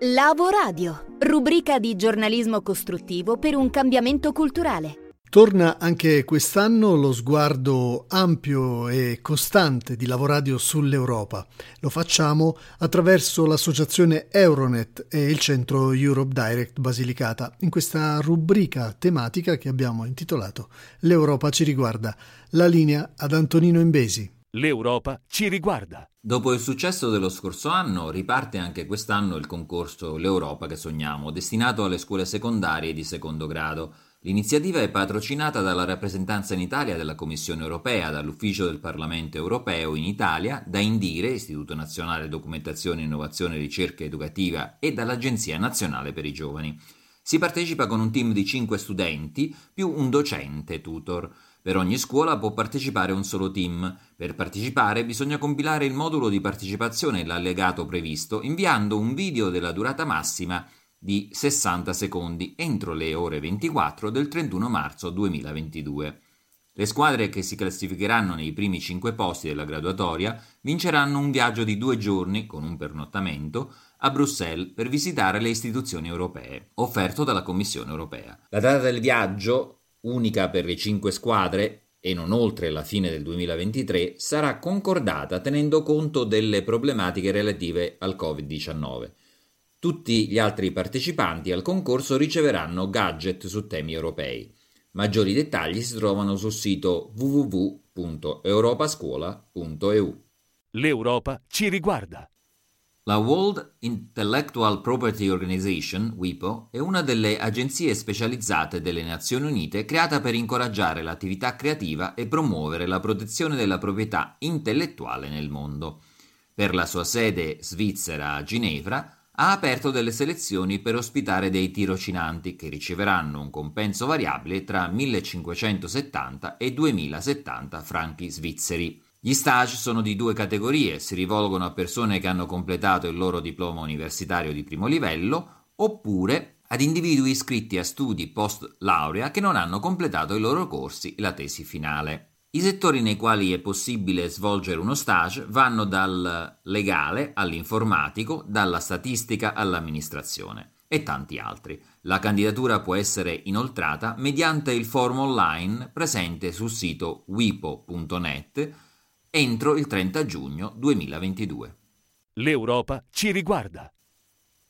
Lavoradio, rubrica di giornalismo costruttivo per un cambiamento culturale. Torna anche quest'anno lo sguardo ampio e costante di Lavoradio sull'Europa. Lo facciamo attraverso l'associazione Euronet e il centro Europe Direct Basilicata in questa rubrica tematica che abbiamo intitolato L'Europa ci riguarda. La linea ad Antonino Imbesi. L'Europa ci riguarda. Dopo il successo dello scorso anno, riparte anche quest'anno il concorso L'Europa che sogniamo, destinato alle scuole secondarie di secondo grado. L'iniziativa è patrocinata dalla rappresentanza in Italia della Commissione europea, dall'Ufficio del Parlamento europeo in Italia, da Indire, Istituto Nazionale Documentazione, Innovazione Ricerca Educativa, e dall'Agenzia Nazionale per i Giovani. Si partecipa con un team di 5 studenti più un docente tutor. Per ogni scuola può partecipare un solo team. Per partecipare bisogna compilare il modulo di partecipazione e l'allegato previsto inviando un video della durata massima di 60 secondi entro le ore 24 del 31 marzo 2022. Le squadre che si classificheranno nei primi 5 posti della graduatoria vinceranno un viaggio di due giorni con un pernottamento a Bruxelles per visitare le istituzioni europee, offerto dalla Commissione europea. La data del viaggio, unica per le 5 squadre e non oltre la fine del 2023, sarà concordata tenendo conto delle problematiche relative al Covid-19. Tutti gli altri partecipanti al concorso riceveranno gadget su temi europei. Maggiori dettagli si trovano sul sito www.europascuola.eu. L'Europa ci riguarda. La World Intellectual Property Organization, WIPO, è una delle agenzie specializzate delle Nazioni Unite creata per incoraggiare l'attività creativa e promuovere la protezione della proprietà intellettuale nel mondo. Per la sua sede svizzera a Ginevra, ha aperto delle selezioni per ospitare dei tirocinanti che riceveranno un compenso variabile tra 1570 e 2070 franchi svizzeri. Gli stage sono di due categorie, si rivolgono a persone che hanno completato il loro diploma universitario di primo livello oppure ad individui iscritti a studi post laurea che non hanno completato i loro corsi e la tesi finale. I settori nei quali è possibile svolgere uno stage vanno dal legale all'informatico, dalla statistica all'amministrazione e tanti altri. La candidatura può essere inoltrata mediante il forum online presente sul sito wipo.net entro il 30 giugno 2022. L'Europa ci riguarda.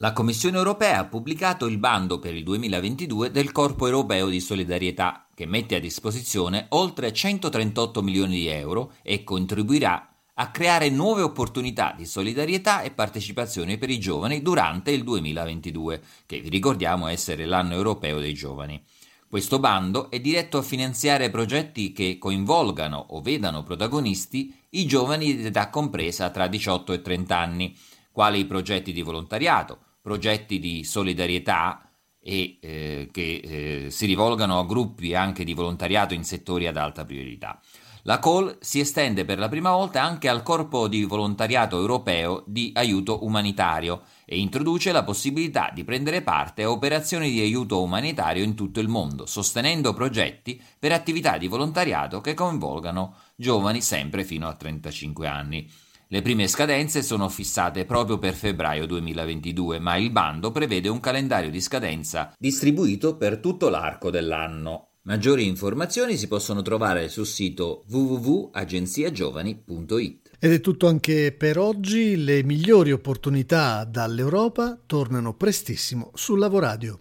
La Commissione europea ha pubblicato il bando per il 2022 del Corpo europeo di solidarietà, che mette a disposizione oltre 138 milioni di euro e contribuirà a creare nuove opportunità di solidarietà e partecipazione per i giovani durante il 2022, che vi ricordiamo essere l'anno europeo dei giovani. Questo bando è diretto a finanziare progetti che coinvolgano o vedano protagonisti i giovani di età compresa tra 18 e 30 anni, quali progetti di volontariato, progetti di solidarietà e eh, che eh, si rivolgano a gruppi anche di volontariato in settori ad alta priorità. La call si estende per la prima volta anche al corpo di volontariato europeo di aiuto umanitario e introduce la possibilità di prendere parte a operazioni di aiuto umanitario in tutto il mondo, sostenendo progetti per attività di volontariato che coinvolgano giovani sempre fino a 35 anni. Le prime scadenze sono fissate proprio per febbraio 2022, ma il bando prevede un calendario di scadenza distribuito per tutto l'arco dell'anno. Maggiori informazioni si possono trovare sul sito www.agenziagiovani.it. Ed è tutto anche per oggi, le migliori opportunità dall'Europa tornano prestissimo sul Lavoradio.